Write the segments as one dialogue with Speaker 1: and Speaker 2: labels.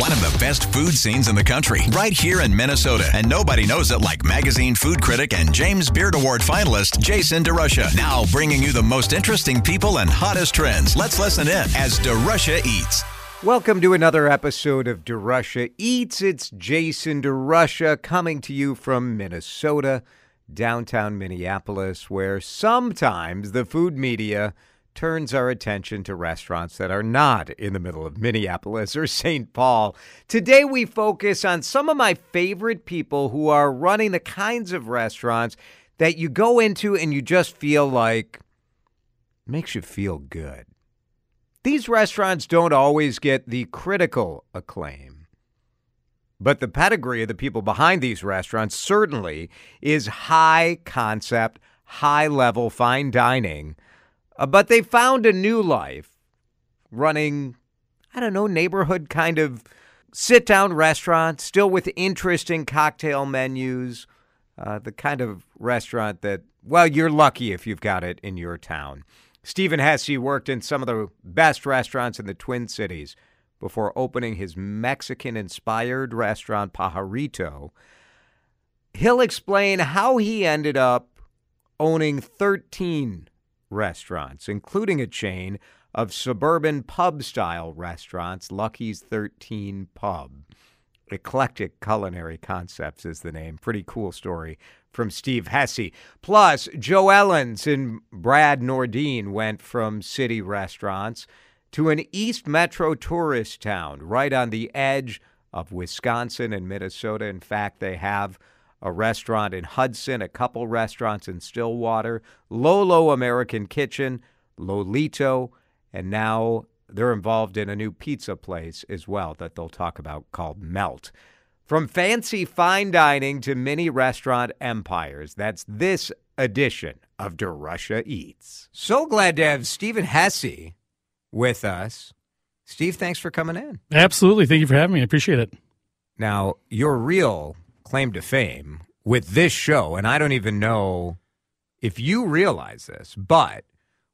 Speaker 1: One of the best food scenes in the country, right here in Minnesota. And nobody knows it like magazine food critic and James Beard Award finalist Jason DeRusha. Now bringing you the most interesting people and hottest trends. Let's listen in as DeRusha eats.
Speaker 2: Welcome to another episode of DeRusha Eats. It's Jason DeRusha coming to you from Minnesota, downtown Minneapolis, where sometimes the food media turns our attention to restaurants that are not in the middle of Minneapolis or St. Paul. Today we focus on some of my favorite people who are running the kinds of restaurants that you go into and you just feel like makes you feel good. These restaurants don't always get the critical acclaim. But the pedigree of the people behind these restaurants certainly is high concept, high level fine dining uh, but they found a new life running, I don't know, neighborhood kind of sit down restaurant, still with interesting cocktail menus. Uh, the kind of restaurant that, well, you're lucky if you've got it in your town. Stephen Hesse worked in some of the best restaurants in the Twin Cities before opening his Mexican inspired restaurant, Pajarito. He'll explain how he ended up owning 13 restaurants, including a chain of suburban pub style restaurants, Lucky's 13 Pub. Eclectic Culinary Concepts is the name. Pretty cool story from Steve Hesse. Plus, Joe Ehlenz and Brad Nordeen went from city restaurants to an East Metro tourist town right on the edge of Wisconsin and Minnesota. In fact, they have a restaurant in Hudson, a couple restaurants in Stillwater, Lolo American Kitchen, Lolito, and now they're involved in a new pizza place as well that they'll talk about called Melt. From fancy fine dining to mini restaurant empires, that's this edition of DeRusha Eats. So glad to have Stephen Hesse with us. Steve, thanks for coming in.
Speaker 3: Absolutely. Thank you for having me. I appreciate it.
Speaker 2: Now, your real claim to fame with this show, and I don't even know if you realize this, but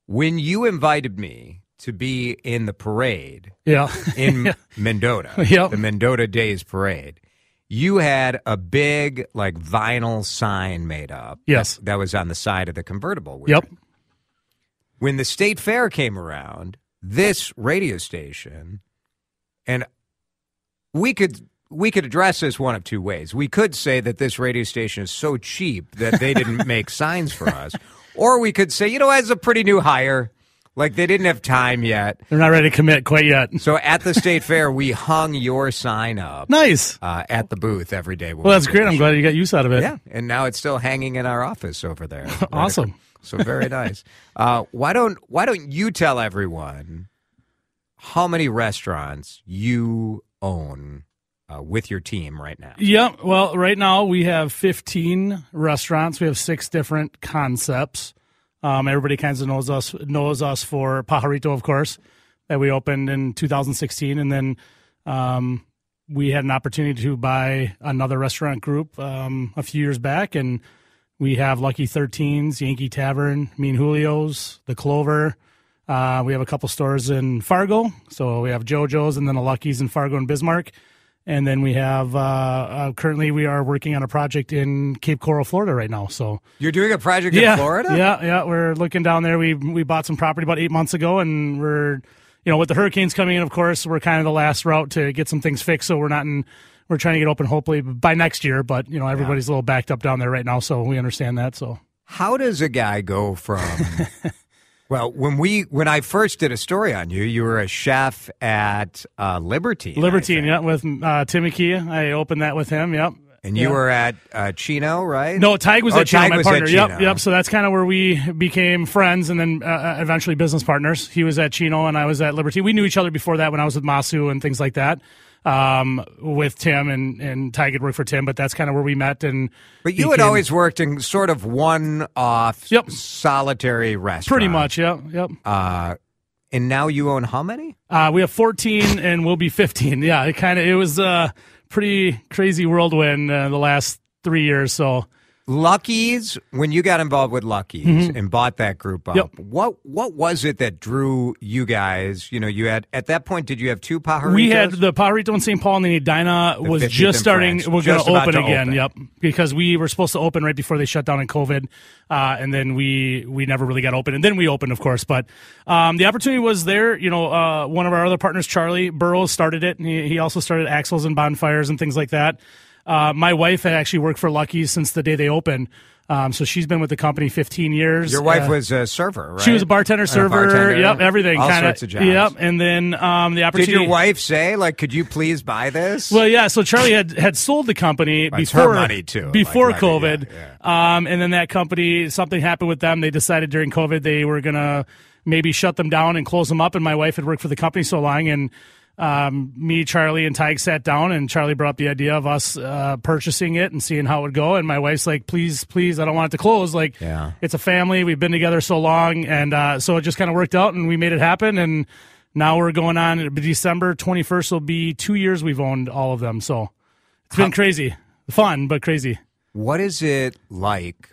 Speaker 2: when you invited me to be in the parade
Speaker 3: yeah.
Speaker 2: in Mendota,
Speaker 3: yep.
Speaker 2: the Mendota Days Parade, you had a big like vinyl sign made up.
Speaker 3: Yes.
Speaker 2: That, that was on the side of the convertible.
Speaker 3: Yep.
Speaker 2: When the state fair came around, this radio station, and we could we could address this one of two ways. We could say that this radio station is so cheap that they didn't make signs for us, or we could say, you know, as a pretty new hire, like they didn't have time yet.
Speaker 3: They're not ready to commit quite yet.
Speaker 2: So at the state fair, we hung your sign up.
Speaker 3: Nice.
Speaker 2: Uh, at the booth every day.
Speaker 3: Well, that's great. I'm glad you got use out of it.
Speaker 2: Yeah, and now it's still hanging in our office over there.
Speaker 3: awesome.
Speaker 2: So very nice. Uh, why don't Why don't you tell everyone how many restaurants you own uh, with your team right now?
Speaker 3: Yep. Well, right now we have 15 restaurants. We have six different concepts. Um, everybody kind of knows us knows us for Pajarito, of course, that we opened in 2016, and then um, we had an opportunity to buy another restaurant group um, a few years back, and we have Lucky 13s, Yankee Tavern, Mean Julio's, the Clover. Uh, we have a couple stores in Fargo, so we have JoJo's and then a Lucky's in Fargo and Bismarck. And then we have uh, uh, currently we are working on a project in Cape Coral, Florida, right now. So
Speaker 2: you're doing a project
Speaker 3: yeah,
Speaker 2: in Florida?
Speaker 3: Yeah, yeah. We're looking down there. We we bought some property about eight months ago, and we're you know with the hurricanes coming in, of course, we're kind of the last route to get some things fixed. So we're not in. We're trying to get open hopefully by next year, but you know everybody's yeah. a little backed up down there right now, so we understand that. So
Speaker 2: how does a guy go from Well, when we when I first did a story on you, you were a chef at uh, Liberty.
Speaker 3: Libertine, yeah, with uh, Tim McKee. I opened that with him. Yep.
Speaker 2: And you
Speaker 3: yep.
Speaker 2: were at uh, Chino, right?
Speaker 3: No, Tig was
Speaker 2: oh,
Speaker 3: at Chino,
Speaker 2: Tig
Speaker 3: my partner. Yep, yep. So that's kind of where we became friends, and then uh, eventually business partners. He was at Chino, and I was at Liberty. We knew each other before that when I was with Masu and things like that um, with Tim and and Ty had worked for Tim, but that's kind of where we met. And
Speaker 2: but you had always worked in sort of one off,
Speaker 3: yep.
Speaker 2: solitary restaurant,
Speaker 3: pretty much. Yep, yep.
Speaker 2: Uh, and now you own how many?
Speaker 3: Uh, we have 14 and we'll be 15. Yeah, it kind of it was a pretty crazy whirlwind uh, the last three years. So
Speaker 2: Lucky's, when you got involved with Lucky's and bought that group up,
Speaker 3: Mm-hmm. Yep.
Speaker 2: what what was it that drew you guys? You know, you had at that point, did you have two pajaritos?
Speaker 3: We had the Pajarito in St. Paul and then Edina was just starting. We're going to open again.
Speaker 2: open.
Speaker 3: Yep, because we were supposed to open right before they shut down in COVID, uh, and then we we never really got open, and then we opened, of course. But um, the opportunity was there. You know, uh, one of our other partners, Charlie Burrows, started it, and he, he also started Axel's and bonfires and things like that. Uh, my wife had actually worked for Lucky's since the day they opened. Um, so she's been with the company 15 years.
Speaker 2: Your wife
Speaker 3: Uh,
Speaker 2: was a server, right?
Speaker 3: She was a bartender,
Speaker 2: And a
Speaker 3: server.
Speaker 2: bartender,
Speaker 3: Yep, everything.
Speaker 2: All
Speaker 3: kinda,
Speaker 2: sorts of jobs.
Speaker 3: Yep, and then um, the
Speaker 2: Did your wife say, like, could you please buy this?
Speaker 3: Well, yeah. So Charlie had had sold the company
Speaker 2: Well, it's her
Speaker 3: before
Speaker 2: money, too,
Speaker 3: before
Speaker 2: like,
Speaker 3: COVID.
Speaker 2: yeah,
Speaker 3: Um, and then that company, something happened with them. They decided during COVID they were gonna maybe shut them down and close them up. And my wife had worked for the company so long, and um, me, Charlie, and Tyke sat down, and Charlie brought up the idea of us uh, purchasing it and seeing how it would go. And my wife's like, "Please, please, I don't want it to close. Like,
Speaker 2: Yeah.
Speaker 3: it's a family. We've been together so long, and uh, so it just kind of worked out, and we made it happen. And now we're going on. December twenty first will be two years we've owned all of them. So it's been crazy, fun but crazy.
Speaker 2: what is it like?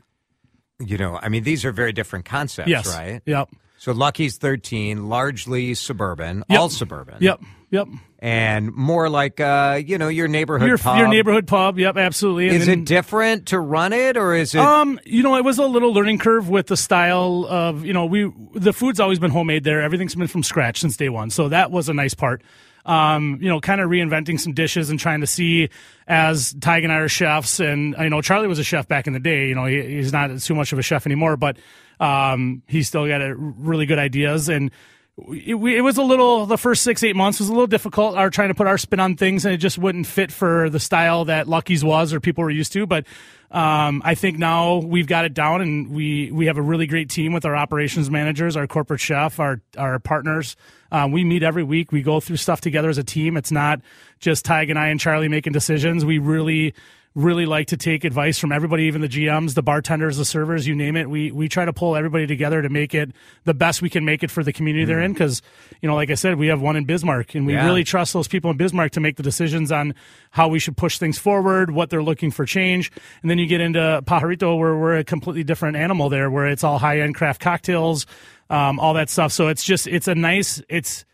Speaker 2: You know, I mean, these are very different concepts,
Speaker 3: Yes.
Speaker 2: right?
Speaker 3: Yep.
Speaker 2: So Lucky's 13, largely suburban,
Speaker 3: Yep.
Speaker 2: all suburban.
Speaker 3: Yep. Yep.
Speaker 2: And more like, uh, you know, your neighborhood
Speaker 3: Your
Speaker 2: pub.
Speaker 3: your neighborhood pub. Yep. Absolutely. And
Speaker 2: Is
Speaker 3: then-
Speaker 2: it different to run it or is it?
Speaker 3: Um, you know, it was a little learning curve with the style of, you know, we the food's always been homemade there. Everything's been from scratch since day one. So that was a nice part. Um, you know, kind of reinventing some dishes and trying to see as Tig and I are chefs, and you know Charlie was a chef back in the day. You know, he, he's not too much of a chef anymore, but um, he's still got a, really good ideas and. It, it was a little the first six eight months was a little difficult our trying to put our spin on things and it just wouldn't fit for the style that lucky's was or people were used to but um, i think now we've got it down and we we have a really great team with our operations managers our corporate chef our our partners. Um, we meet every week. We go through stuff together as a team. It's not just tig and i and charlie making decisions. We really really like to take advice from everybody, even the GMs, the bartenders, the servers, you name it. We we try to pull everybody together to make it the best we can make it for the community they're in. Because you know, like I said, we have one in Bismarck, and we
Speaker 2: Yeah.
Speaker 3: really trust those people in Bismarck to make the decisions on how we should push things forward, what they're looking for change. And then you get into Pajarito, where we're a completely different animal there, where it's all high end craft cocktails, um, all that stuff. So it's just it's a nice it's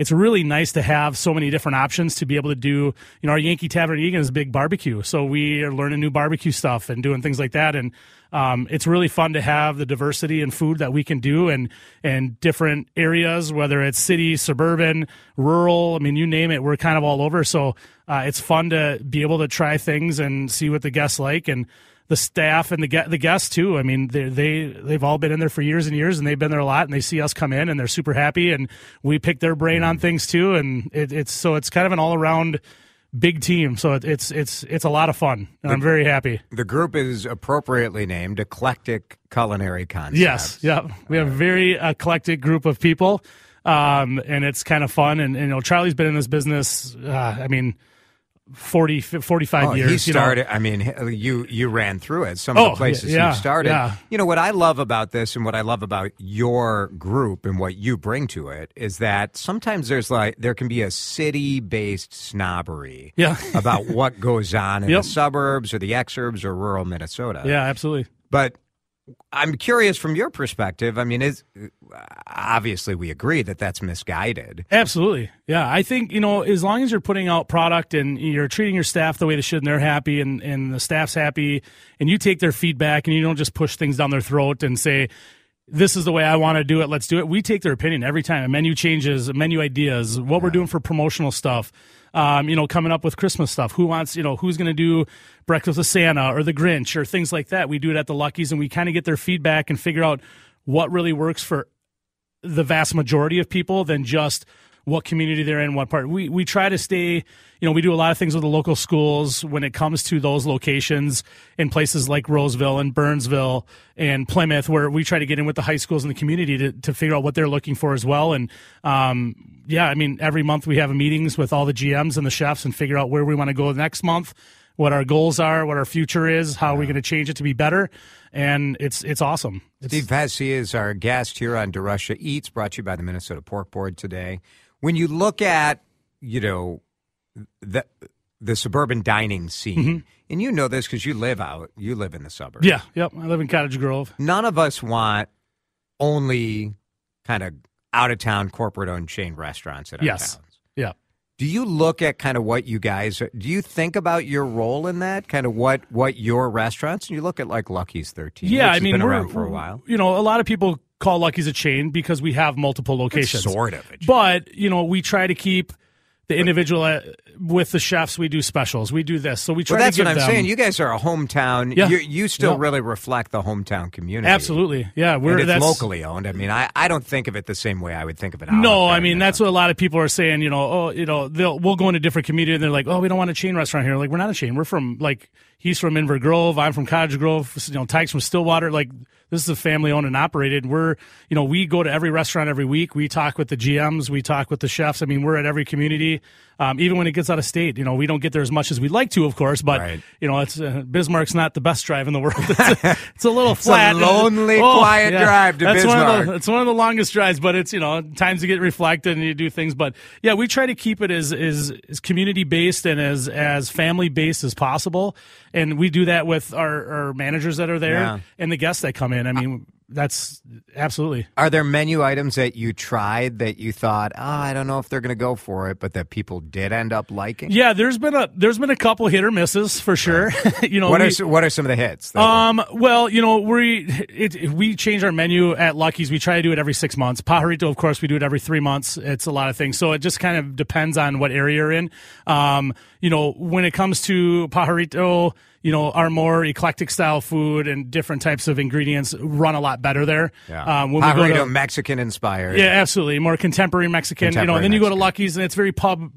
Speaker 3: it's really nice to have so many different options to be able to do. You know, our Yankee Tavern Eagan is big barbecue, so we are learning new barbecue stuff and doing things like that. And um, it's really fun to have the diversity in food that we can do and and different areas, whether it's city, suburban, rural. I mean, you name it, we're kind of all over. So uh, it's fun to be able to try things and see what the guests like and the staff and the the guests too. I mean, they they they've all been in there for years and years, and they've been there a lot, and they see us come in, and they're super happy, and we pick their brain on things too, and it, it's so it's kind of an all around big team. So it, it's it's it's a lot of fun, and I'm very happy.
Speaker 2: the group is appropriately named Eclectic Culinary Concepts.
Speaker 3: Yes, yeah, we have a very eclectic group of people, um, and it's kind of fun. And, and, you know, Charlie's been in this business. Uh, I mean. 40 45
Speaker 2: Oh,
Speaker 3: years
Speaker 2: he
Speaker 3: you know.
Speaker 2: started. I mean, you you ran through it. Some of
Speaker 3: Oh,
Speaker 2: the places
Speaker 3: yeah,
Speaker 2: you started.
Speaker 3: yeah.
Speaker 2: You know what I love about this, and what I love about your group and what you bring to it is that sometimes there's like there can be a city based snobbery.
Speaker 3: Yeah.
Speaker 2: about what goes on in
Speaker 3: Yep.
Speaker 2: the suburbs or the exurbs or rural Minnesota.
Speaker 3: yeah absolutely
Speaker 2: But I'm curious from your perspective. I mean, is obviously we agree that that's misguided.
Speaker 3: Absolutely. Yeah. I think, you know, as long as you're putting out product and you're treating your staff the way they should and they're happy and, and the staff's happy and you take their feedback and you don't just push things down their throat and say, this is the way I want to do it. Let's do it. We take their opinion every time. A menu changes, menu ideas, what we're doing for promotional stuff. Um, you know, coming up with Christmas stuff. Who wants, you know, who's going to do Breakfast with Santa or the Grinch or things like that. We do it at the Luckies and we kind of get their feedback and figure out what really works for the vast majority of people than just what community they're in, what part. We we try to stay, you know, we do a lot of things with the local schools when it comes to those locations in places like Roseville and Burnsville and Plymouth, where we try to get in with the high schools in the community to, to figure out what they're looking for as well. And um, yeah, I mean, every month we have meetings with all the GMs and the chefs and figure out where we want to go next month, what our goals are, what our future is, how are we going to change it to be better. And it's it's awesome. It's,
Speaker 2: Steve Hesse is our guest here on DeRusha Eats, brought to you by the Minnesota Pork Board today. When you look at, you know, the the suburban dining scene,
Speaker 3: Mm-hmm.
Speaker 2: and you know this because you live out, you live in the suburbs.
Speaker 3: Yeah, yep. I live in Cottage Grove.
Speaker 2: None of us want only kind of out of town corporate owned chain restaurants at our
Speaker 3: Yes.
Speaker 2: towns.
Speaker 3: Yeah.
Speaker 2: Do you look at kind of what you guys do you think about your role in that? Kind of what what your restaurants and you look at like Lucky's 13
Speaker 3: Yeah,
Speaker 2: which
Speaker 3: I
Speaker 2: has
Speaker 3: mean,
Speaker 2: been around for a while.
Speaker 3: You know, a lot of people call Lucky's a chain because we have multiple locations.
Speaker 2: Sort of.
Speaker 3: But you know, we try to keep the individual uh, with the chefs. We do specials. We do this, so we try
Speaker 2: Well, that's what I'm
Speaker 3: them.
Speaker 2: saying. You guys are a hometown.
Speaker 3: Yeah.
Speaker 2: You, you still
Speaker 3: Yeah.
Speaker 2: really reflect the hometown community.
Speaker 3: Absolutely, yeah. We're
Speaker 2: and it's
Speaker 3: that's,
Speaker 2: locally owned. I mean, I, I don't think of it the same way I would think of it.
Speaker 3: No, I mean that's what a lot of people are saying. You know, oh, you know, they'll we'll go into different community and they're like, oh, we don't want a chain restaurant here. Like we're not a chain. We're from like he's from Inver Grove. I'm from Cottage Grove. You know, Tyke's from Stillwater. Like this is a family owned and operated. We're you know we go to every restaurant every week. We talk with the GMs. We talk with the chefs. I mean, we're at every community. Um, even when it gets out of state, you know, we don't get there as much as we'd like to, of course. But
Speaker 2: Right.
Speaker 3: you know, it's uh, Bismarck's not the best drive in the world. It's a, it's a little flat,
Speaker 2: lonely, quiet drive to
Speaker 3: that's One of
Speaker 2: Bismarck.
Speaker 3: the, it's one of the longest drives, but it's you know times to get reflected and you do things. But yeah, we try to keep it as as, as community based and as as family based as possible, and we do that with our, our managers that are there
Speaker 2: Yeah.
Speaker 3: and the guests that come in. I mean, that's absolutely.
Speaker 2: Are there menu items that you tried that you thought, oh, I don't know if they're going to go for it, but that people did end up liking?
Speaker 3: Yeah, there's been a there's been a couple hit or misses for sure. you know,
Speaker 2: What
Speaker 3: we-
Speaker 2: are some- what are some of the hits? were-
Speaker 3: Um. Well, you know, we it, we change our menu at Lucky's. We try to do it every six months. Pajarito, of course, we do it every three months. It's a lot of things, so it just kind of depends on what area you're in. Um. You know, when it comes to Pajarito, you know, our more eclectic style food and different types of ingredients run a lot better there.
Speaker 2: yeah.
Speaker 3: Um, when we go
Speaker 2: Pajarito,
Speaker 3: to
Speaker 2: Mexican inspired.
Speaker 3: yeah, absolutely. More contemporary Mexican. you know, and then you go to Lucky's and it's very pub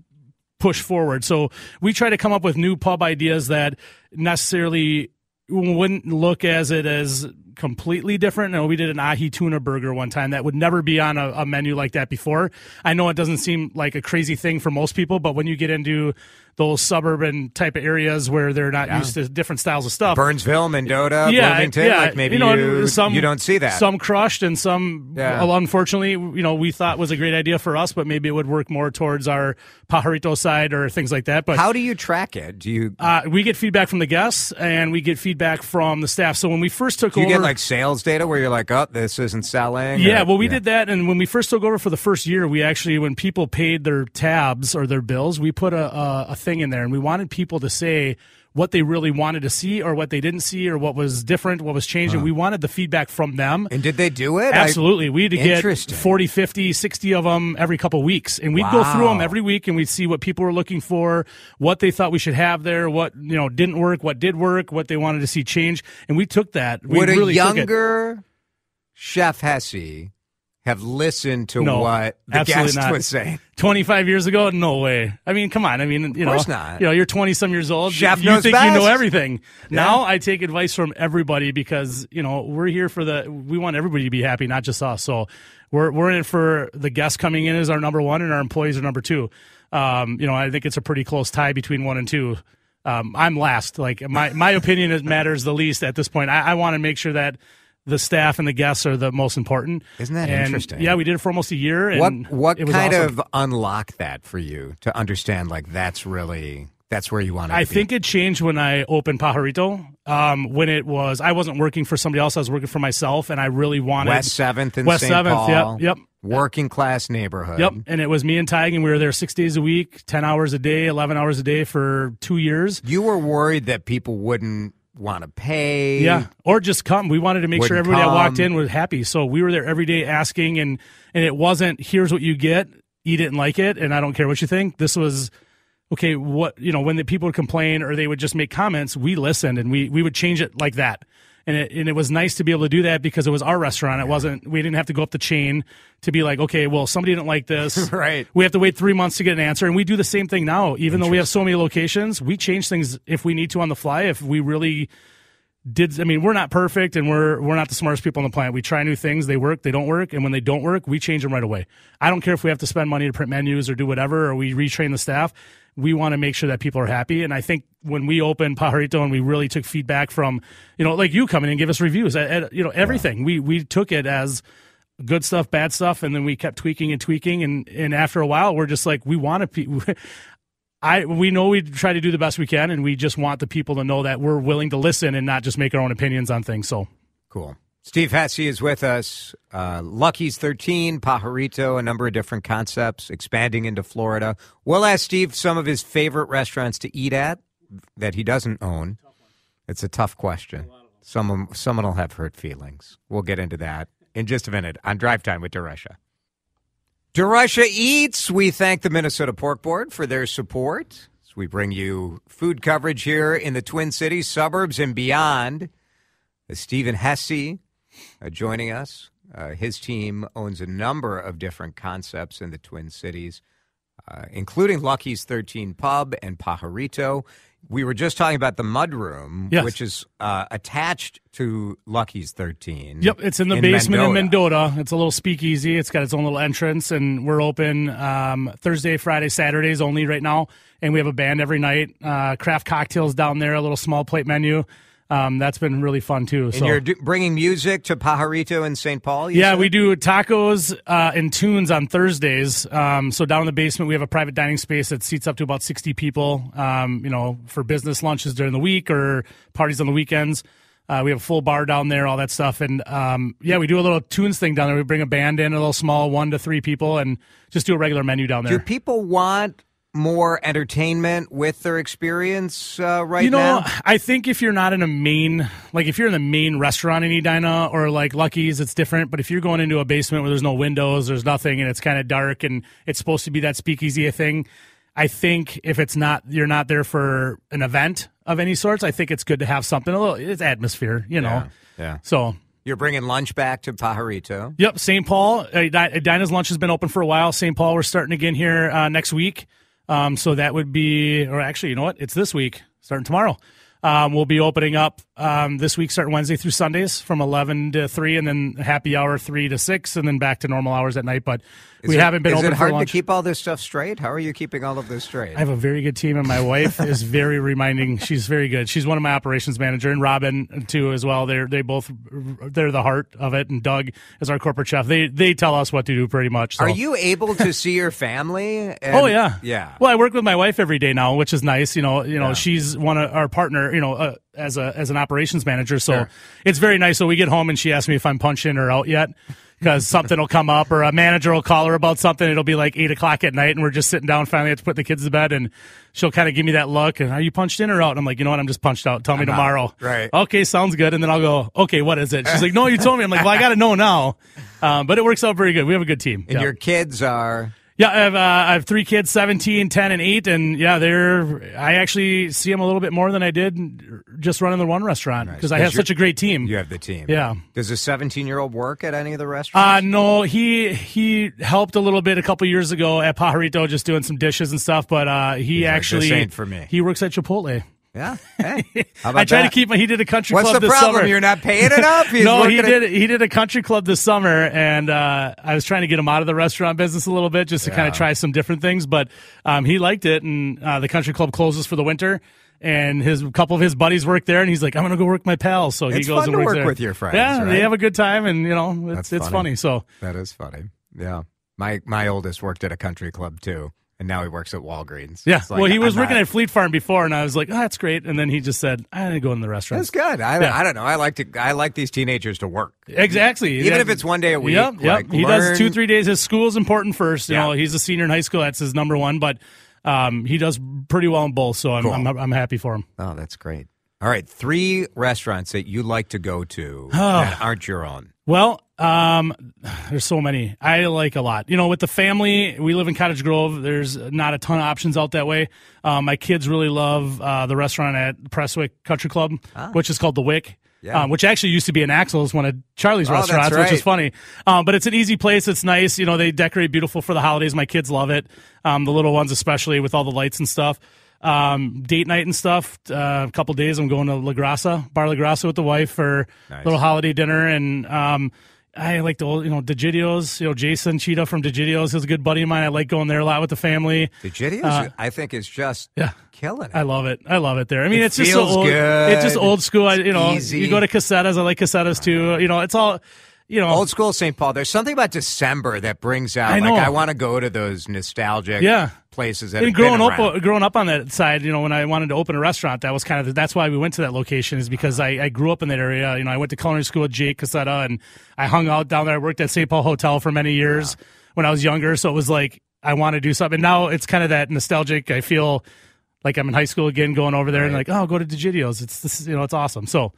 Speaker 3: push forward. So we try to come up with new pub ideas that necessarily wouldn't look as it as completely different. No, we did an ahi tuna burger one time that would never be on a, a menu like that before. I know it doesn't seem like a crazy thing for most people, but when you get into those suburban type of areas where they're not used to different styles of stuff,
Speaker 2: Burnsville, Mendota, Bloomington, like maybe you,
Speaker 3: know, some,
Speaker 2: you don't see that.
Speaker 3: Some crushed and some,
Speaker 2: Yeah.
Speaker 3: well, unfortunately, you know, we thought was a great idea for us, but maybe it would work more towards our pajarito side or things like that. But
Speaker 2: How do you track it? Do you
Speaker 3: uh, we get feedback from the guests and we get feedback from the staff. So when we first took
Speaker 2: do you
Speaker 3: over,
Speaker 2: get like sales data where you're like, oh, this isn't selling?
Speaker 3: yeah,
Speaker 2: or-
Speaker 3: well, we did that, and when we first took over for the first year, we actually, when people paid their tabs or their bills, we put a, a, a thing in there, and we wanted people to say what they really wanted to see, or what they didn't see, or what was different, what was changing. and we wanted the feedback from them.
Speaker 2: And did they do it? I-
Speaker 3: Absolutely. We to get
Speaker 2: Interesting.
Speaker 3: 40, 50, 60 of them every couple weeks. And we'd go through them every week and we'd see what people were looking for, what they thought we should have there, what, you know, didn't work, what did work, what they wanted to see change. And we took that. We
Speaker 2: Would a
Speaker 3: really took it.
Speaker 2: younger Chef Hesse have listened to
Speaker 3: No,
Speaker 2: what the guest
Speaker 3: not.
Speaker 2: was saying?
Speaker 3: 25 years ago? No way. I mean, come on. I mean, you
Speaker 2: course
Speaker 3: know,
Speaker 2: not.
Speaker 3: you know, you're 20 some years old.
Speaker 2: Chef
Speaker 3: you
Speaker 2: knows
Speaker 3: think you know
Speaker 2: best.
Speaker 3: everything. Now I take advice from everybody because, you know, we're here for the, we want everybody to be happy, not just us. So we're, we're in it for the guests coming in as our number one and our employees are number two. Um, you know, I think it's a pretty close tie between one and two. Um, I'm last. Like my, my opinion matters the least at this point. I, I want to make sure that the staff and the guests are the most important.
Speaker 2: Isn't that
Speaker 3: And,
Speaker 2: interesting?
Speaker 3: Yeah, we did it for almost a year. And
Speaker 2: What what
Speaker 3: it was
Speaker 2: kind
Speaker 3: awesome.
Speaker 2: of unlocked that for you to understand like that's really that's where you want to
Speaker 3: I think it changed when I opened Pajarito. Um, when it was, I wasn't working for somebody else; I was working for myself, and I really wanted
Speaker 2: West Seventh and
Speaker 3: West 7th, yep, yep.
Speaker 2: Working class neighborhood.
Speaker 3: Yep, and it was me and Tig, and we were there six days a week, ten hours a day, eleven hours a day for two years.
Speaker 2: You were worried that people wouldn't want to pay.
Speaker 3: Yeah, or just come. We wanted to make sure everybody that walked in was happy, so we were there every day asking, and and it wasn't here's what you get, eat didn't like it, and I don't care what you think. This was okay. What you know when the people would complain or they would just make comments, we listened and we we would change it like that. And it, and it was nice to be able to do that because it was our restaurant. It wasn't, we didn't have to go up the chain to be like, okay, well, somebody didn't like this.
Speaker 2: Right.
Speaker 3: We have to wait three months to get an answer. And we do the same thing now. Even though we have so many locations, we change things if we need to on the fly. If we really did I mean we're not perfect and we're we're not the smartest people on the planet. We try new things, they work, they don't work, and when they don't work, we change them right away. I don't care if we have to spend money to print menus or do whatever or we retrain the staff. We want to make sure that people are happy. And I think when we opened Pajarito and we really took feedback from, you know, like you coming and give us reviews, at, at, you know, everything. We we took it as good stuff, bad stuff, and then we kept tweaking and tweaking. And and after a while, we're just like, we want to. Pe- I we know we try to do the best we can, and we just want the people to know that we're willing to listen and not just make our own opinions on things. So
Speaker 2: cool. Steve Hesse is with us. Uh, Lucky's 13, Pajarito, a number of different concepts, expanding into Florida. We'll ask Steve some of his favorite restaurants to eat at that he doesn't own. It's a tough question. Someone, someone will have hurt feelings. We'll get into that in just a minute on Drive Time with DeRusha. DeRusha Eats, we thank the Minnesota Pork Board for their support as we bring you food coverage here in the Twin Cities, suburbs, and beyond. Stephen Hesse uh, joining us. Uh, his team owns a number of different concepts in the Twin Cities, uh, including Lucky's 13 Pub and Pajarito. We were just talking about the Mudroom,
Speaker 3: Yes.
Speaker 2: which is uh, attached to Lucky's 13.
Speaker 3: Yep, it's in the basement in Mendota. It's a little speakeasy. It's got its own little entrance, and we're open um, Thursday, Friday, Saturdays only right now. And we have a band every night. Uh, craft cocktails down there, a little small plate menu. Um, that's been really fun too.
Speaker 2: And
Speaker 3: so
Speaker 2: you're do- bringing music to Pajarito in St. Paul?
Speaker 3: yeah,
Speaker 2: said?
Speaker 3: we do tacos uh, and tunes on Thursdays. Um, so down in the basement, we have a private dining space that seats up to about sixty people. Um, you know, for business lunches during the week or parties on the weekends. Uh, we have a full bar down there, all that stuff, and um, yeah, we do a little tunes thing down there. We bring a band in, a little small, one to three people, and just do a regular menu down there.
Speaker 2: Do people want more entertainment with their experience uh, right
Speaker 3: you know,
Speaker 2: now?
Speaker 3: I think if you're not in a main, like if you're in the main restaurant in Edina or like Lucky's, it's different. But if you're going into a basement where there's no windows, there's nothing, and it's kind of dark, and it's supposed to be that speakeasy thing, I think if it's not, you're not there for an event of any sorts. I think it's good to have something a little. It's atmosphere, you know.
Speaker 2: Yeah, yeah.
Speaker 3: So.
Speaker 2: You're bringing lunch back to Pajarito.
Speaker 3: Yep, St. Paul. Uh, Di- Dinah's Lunch has been open for a while. St. Paul, we're starting again here uh, next week. Um, so that would be, or actually, you know what? It's this week, starting tomorrow. Um, we'll be opening up um, this week, starting Wednesday through Sundays from 11 to 3, and then happy hour 3 to 6, and then back to normal hours at night. But
Speaker 2: Is
Speaker 3: we
Speaker 2: it-
Speaker 3: haven't been
Speaker 2: is
Speaker 3: open
Speaker 2: it hard to keep all this stuff straight? How are you keeping all of this straight?
Speaker 3: I have a very good team, and my wife is very reminding. She's very good. She's one of my operations manager, and Robin too as well. They're they both they're the heart of it, and Doug is our corporate chef. They they tell us what to do pretty much. So.
Speaker 2: Are you able to see your family? and-
Speaker 3: Oh yeah,
Speaker 2: yeah.
Speaker 3: Well, I work with my wife every day now, which is nice. You know, you know,
Speaker 2: Yeah.
Speaker 3: she's one of our partner. You know, uh, as a as an operations manager, so
Speaker 2: Sure.
Speaker 3: it's very nice. So we get home and she asks me if I'm punching or out yet. Because something will come up, or a manager will call her about something. It'll be like eight o'clock at night, and we're just sitting down. Finally, have to put the kids to bed, and she'll kind of give me that look. And are you punched in or out? And I'm like, you know what? I'm just punched out. Tell me
Speaker 2: I'm out.
Speaker 3: tomorrow.
Speaker 2: Right.
Speaker 3: Okay, sounds good. And then I'll go. Okay, what is it? She's like, no, you told me. I'm like, well, I got to know now. Um, but it works out very good. We have a good team.
Speaker 2: and
Speaker 3: Yeah.
Speaker 2: your kids are.
Speaker 3: Yeah, I have, uh, I have three kids, 17, 10, and 8. And yeah, they're, I actually see them a little bit more than I did just running the one restaurant because I have such a great team.
Speaker 2: You have the team.
Speaker 3: Yeah.
Speaker 2: Does a 17 year old work at any of the
Speaker 3: Uh,
Speaker 2: restaurants?
Speaker 3: no, he he helped a little bit a couple years ago at Pajarito, just doing some dishes and stuff. But uh, he
Speaker 2: like,
Speaker 3: actually
Speaker 2: "This ain't for me."
Speaker 3: He works at Chipotle.
Speaker 2: Yeah. Hey, how about
Speaker 3: I try
Speaker 2: that?
Speaker 3: to keep my. He did a country
Speaker 2: What's
Speaker 3: club
Speaker 2: What's
Speaker 3: the
Speaker 2: problem?
Speaker 3: summer.
Speaker 2: You're not paying enough. He's
Speaker 3: no, he
Speaker 2: working at-
Speaker 3: did. He did a country club this summer, and uh, I was trying to get him out of the restaurant business a little bit, just to kind of try some different things. But um, he liked it, and uh, the country club closes for the winter. And his a couple of his buddies work there, and he's like, "I'm going to go work my pals." So he
Speaker 2: It's
Speaker 3: goes and
Speaker 2: to
Speaker 3: works
Speaker 2: work
Speaker 3: there.
Speaker 2: with your friends,
Speaker 3: Yeah,
Speaker 2: right?
Speaker 3: they have a good time, and you know, it's
Speaker 2: That's
Speaker 3: it's
Speaker 2: funny.
Speaker 3: funny. So
Speaker 2: That is funny. Yeah. My my oldest worked at a country club too, and now he works at Walgreens.
Speaker 3: yeah,
Speaker 2: like,
Speaker 3: well, he was
Speaker 2: I'm
Speaker 3: working
Speaker 2: not-
Speaker 3: at Fleet Farm before, and I was like, "Oh, that's great." And then he just said, "I'm going to go in the restaurant."
Speaker 2: That's good. I,
Speaker 3: Yeah.
Speaker 2: I don't know. I like to. I like these teenagers to work.
Speaker 3: Exactly.
Speaker 2: Even
Speaker 3: That-
Speaker 2: if it's one day a week,
Speaker 3: Yep, yep.
Speaker 2: like,
Speaker 3: he
Speaker 2: learn-
Speaker 3: does two, three days. His school is important first. You
Speaker 2: Yeah.
Speaker 3: know, he's a senior in high school. That's his number one. But um, he does pretty well in both. So I'm,
Speaker 2: Cool.
Speaker 3: I'm, I'm happy for him.
Speaker 2: Oh, that's great. All right, three restaurants that you like to go to
Speaker 3: Oh.
Speaker 2: that aren't your own.
Speaker 3: Well, um, there's so many. I like a lot. You know, with the family, we live in Cottage Grove. There's not a ton of options out that way. Um, my kids really love uh, the restaurant at Prestwick Country Club, which is called the Wick.
Speaker 2: Ah. Yeah.
Speaker 3: Um, which actually used to be an Axel's, one of Charlie's
Speaker 2: Oh,
Speaker 3: restaurants, which is funny. Um, but it's an easy place. It's nice. You know, they decorate beautiful for the holidays. My kids love it. Um, the little ones, especially with all the lights and stuff. Um, date night and stuff. Uh, a couple days, I'm going to La Grassa, Bar La Grassa with the wife for
Speaker 2: Nice.
Speaker 3: little holiday dinner. And um, I like the old, you know, DeGidio's. You know, Jason Cheetah from DeGidio's is a good buddy of mine. I like going there a lot with the family.
Speaker 2: DeGidio's,
Speaker 3: Uh,
Speaker 2: I think, is just
Speaker 3: Yeah.
Speaker 2: killing it.
Speaker 3: I love it. I love it there. I mean,
Speaker 2: It
Speaker 3: it's just so old.
Speaker 2: good.
Speaker 3: It's just old school. I, you know,
Speaker 2: Easy.
Speaker 3: you go to Cossetta's. I like Cossetta's too. You know, it's all, you know,
Speaker 2: Old school St. Paul. There's something about December that brings out
Speaker 3: I know.
Speaker 2: like I want to go to those nostalgic
Speaker 3: Yeah.
Speaker 2: Places that
Speaker 3: and growing up, growing up on that side, you know, when I wanted to open a restaurant, that was kind of that's why we went to that location is because I, I grew up in that area. You know, I went to culinary school at Jake Casetta, and I hung out down there. I worked at St. Paul Hotel for many years when I was younger, so it was like I want to do something. now it's kind of that nostalgic. I feel like I'm in high school again, going over there and like, oh, go to DeGidio's. It's this, you know, it's awesome. So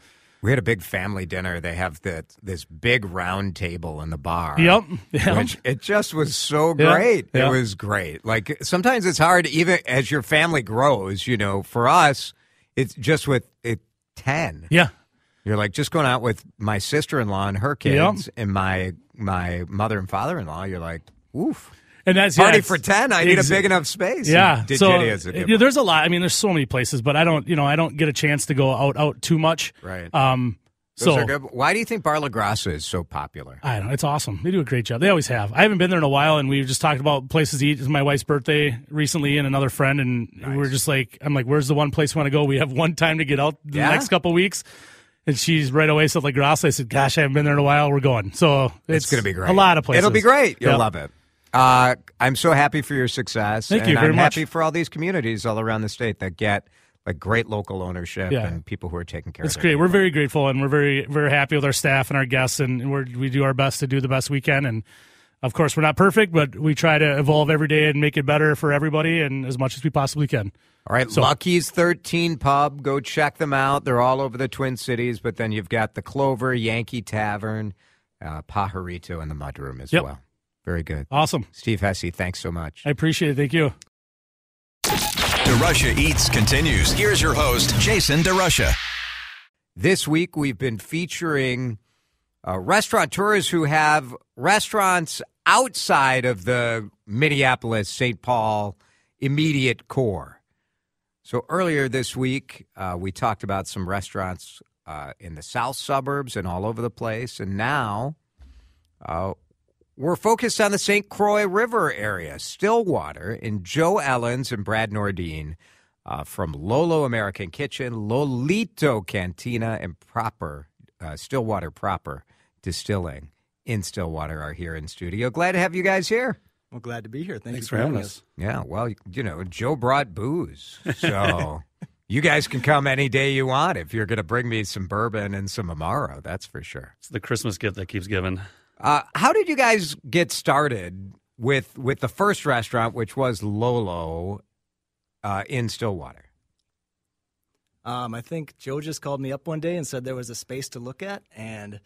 Speaker 2: We had a big family dinner. They have the, this big round table in the bar.
Speaker 3: Yep. Yep.
Speaker 2: Which it just was so great.
Speaker 3: Yeah.
Speaker 2: It was great. Like sometimes it's hard, even as your family grows. You know, for us, it's just with it ten.
Speaker 3: yeah,
Speaker 2: You're like just going out with my sister in law and her kids, and my my mother and father in law. You're like, oof.
Speaker 3: And that's
Speaker 2: Party
Speaker 3: yeah,
Speaker 2: for ten. I need a big enough space.
Speaker 3: Yeah,
Speaker 2: And
Speaker 3: so
Speaker 2: DeGidio's a good
Speaker 3: yeah, there's a lot. I mean, there's so many places, but I don't, you know, I don't get a chance to go out out too much.
Speaker 2: Right.
Speaker 3: Um.
Speaker 2: Those
Speaker 3: so
Speaker 2: are good. Why do you think Bar La Grassa is so popular?
Speaker 3: I don't know. It's awesome. They do a great job. They always have. I haven't been there in a while, and we just talked about places to eat. It's my wife's birthday recently, and another friend, and we we're just like, I'm like, where's the one place we want to go? We have one time to get out the
Speaker 2: Yeah?
Speaker 3: next couple weeks. And she's right away said, like, Grassa. I said, gosh, I haven't been there in a while. We're going. So it's,
Speaker 2: It's going to be great.
Speaker 3: A lot of places.
Speaker 2: It'll be great. You'll
Speaker 3: Yep.
Speaker 2: love it. Uh, I'm so happy for your success.
Speaker 3: Thank
Speaker 2: and
Speaker 3: you very
Speaker 2: I'm
Speaker 3: much.
Speaker 2: happy for all these communities all around the state that get like great local ownership
Speaker 3: Yeah.
Speaker 2: and people who are taking care
Speaker 3: It's
Speaker 2: of it. It's great.
Speaker 3: We're very grateful, and we're very, very happy with our staff and our guests, and we're, we do our best to do the best we can. And of course, we're not perfect, but we try to evolve every day and make it better for everybody, and as much as we possibly can.
Speaker 2: All right, so, Lucky's 13 Pub. Go check them out. They're all over the Twin Cities, but then you've got the Clover, Yankee Tavern, uh, Pajarito, and the Mudroom as
Speaker 3: Yep.
Speaker 2: well. Very good.
Speaker 3: Awesome.
Speaker 2: Steve Hesse, thanks so much.
Speaker 3: I appreciate it. Thank you.
Speaker 1: DeRusha Eats continues. Here's your host, Jason DeRusha.
Speaker 2: This week, we've been featuring uh, restaurateurs who have restaurants outside of the Minneapolis, St. Paul immediate core. So earlier this week, uh, we talked about some restaurants uh, in the south suburbs and all over the place. And now uh, we're focused on the St. Croix River area, Stillwater, and Joe Ehlenz and Brad Nordeen uh, from Lolo American Kitchen, Lolito Cantina, and Proper, uh, Stillwater Proper Distilling in Stillwater are here in studio. Glad to have you guys here.
Speaker 4: Well, glad to be here. Thank
Speaker 5: Thanks
Speaker 4: you
Speaker 5: for having us.
Speaker 2: Yeah, well, you know, Joe brought booze. So you guys can come any day you want if you're going to bring me some bourbon and some Amaro, that's for sure.
Speaker 5: It's the Christmas gift that keeps giving.
Speaker 2: Uh, how did you guys get started with with the first restaurant, which was Lolo uh, in Stillwater?
Speaker 4: Um, I think Joe just called me up one day and said there was a space to look at, and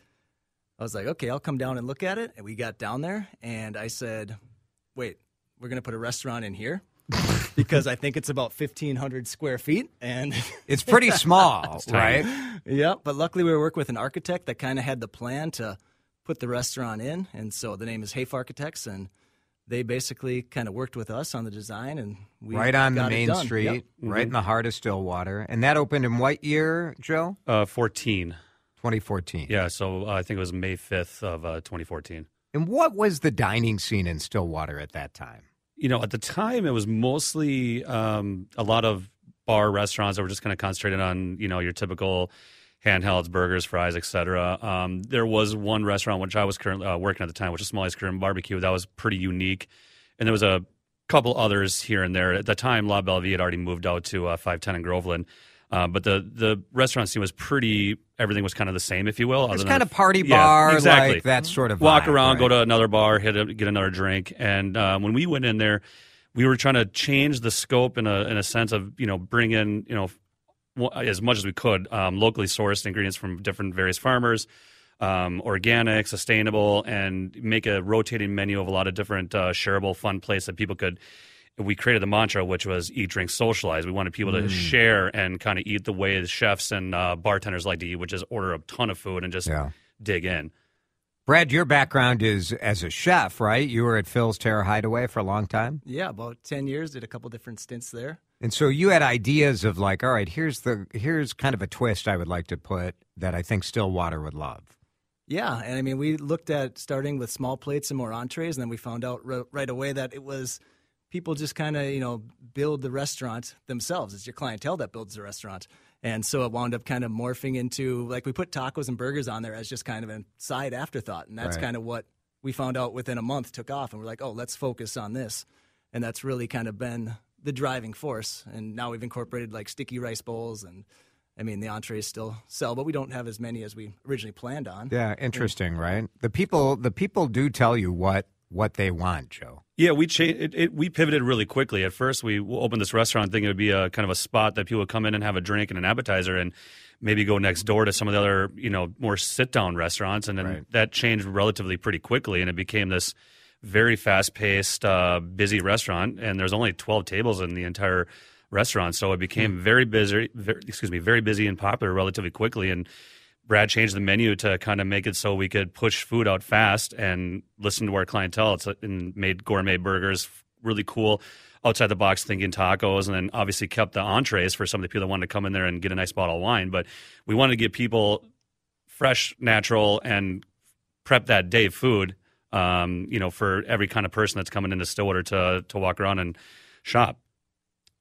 Speaker 4: I was like, okay, I'll come down and look at it. And we got down there, and I said, wait, we're gonna put a restaurant in here because I think it's about fifteen hundred square feet, and
Speaker 2: It's pretty small, right?
Speaker 4: yeah. But luckily, we were working with an architect that kind of had the plan to put the restaurant in, and so the name is Hafe Architects, and they basically kind of worked with us on the design, and we
Speaker 2: right on the
Speaker 4: got it
Speaker 2: main street,
Speaker 4: Yep.
Speaker 2: right in the heart of Stillwater. And that opened in what year, Joe?
Speaker 5: Uh, 14.
Speaker 2: 2014.
Speaker 5: Yeah, so uh, I think it was May 5th of uh, 2014.
Speaker 2: And what was the dining scene in Stillwater at that time?
Speaker 5: You know, at the time, it was mostly um, a lot of bar restaurants that were just kind of concentrated on, you know, your typical handhelds, burgers, fries, etc. Um, there was one restaurant which I was currently uh, working at the time, which is Smalley's Caribbean Barbecue. That was pretty unique, and there was a couple others here and there. At the time, La Belle Bellevue had already moved out to uh, 510 in Groveland. Uh, but the the restaurant scene was pretty. Everything was kind of the same, if you will.
Speaker 2: It's kind of party
Speaker 5: Yeah,
Speaker 2: bar,
Speaker 5: exactly.
Speaker 2: like that sort of
Speaker 5: walk
Speaker 2: vibe,
Speaker 5: around, go to another bar, hit a, get another drink. And uh, when we went in there, we were trying to change the scope in a in a sense of you know bring in you know as much as we could um, locally sourced ingredients from different various farmers. Um, organic, sustainable, and make a rotating menu of a lot of different uh, shareable, fun places that people could. We created the mantra, which was eat, drink, socialize. We wanted people to
Speaker 2: Mm.
Speaker 5: share and kind of eat the way the chefs and uh, bartenders like to eat, which is order a ton of food and just
Speaker 2: Yeah.
Speaker 5: dig in.
Speaker 2: Brad, your background is as a chef, right? You were at Phil's Tara Hideaway for a long time.
Speaker 4: Yeah, about ten years. Did a couple different stints there.
Speaker 2: And so you had ideas of like, all right, here's the here's kind of a twist I would like to put that I think Stillwater would love.
Speaker 4: Yeah, and I mean, we looked at starting with small plates and more entrees, and then we found out ri- right away that it was people just kind of you know build the restaurant themselves. It's your clientele that builds the restaurant, and so it wound up kind of morphing into like we put tacos and burgers on there as just kind of a side afterthought, and that's
Speaker 2: Right.
Speaker 4: kind of what we found out within a month took off, and we're like, oh, let's focus on this. and that's really kind of been the driving force. And now we've incorporated like sticky rice bowls and. I mean, the entrees still sell, but we don't have as many as we originally planned on.
Speaker 2: Yeah, interesting, right? The people, the people do tell you what what they want, Joe.
Speaker 5: Yeah, we cha- it, it, we pivoted really quickly. At first, we opened this restaurant thinking it would be a kind of a spot that people would come in and have a drink and an appetizer, and maybe go next door to some of the other, you know, more sit down restaurants. And then
Speaker 2: Right.
Speaker 5: that changed relatively pretty quickly, and it became this very fast paced, uh, busy restaurant. And there's only 12 tables in the entire restaurant, so it became very busy. Very, excuse me, very busy and popular relatively quickly. And Brad changed the menu to kind of make it so we could push food out fast and listen to our clientele. It's and made gourmet burgers really cool, outside the box thinking tacos, and then obviously kept the entrees for some of the people that wanted to come in there and get a nice bottle of wine. But we wanted to give people fresh, natural, and prep that day food. Um, you know, for every kind of person that's coming into Stillwater to to walk around and shop.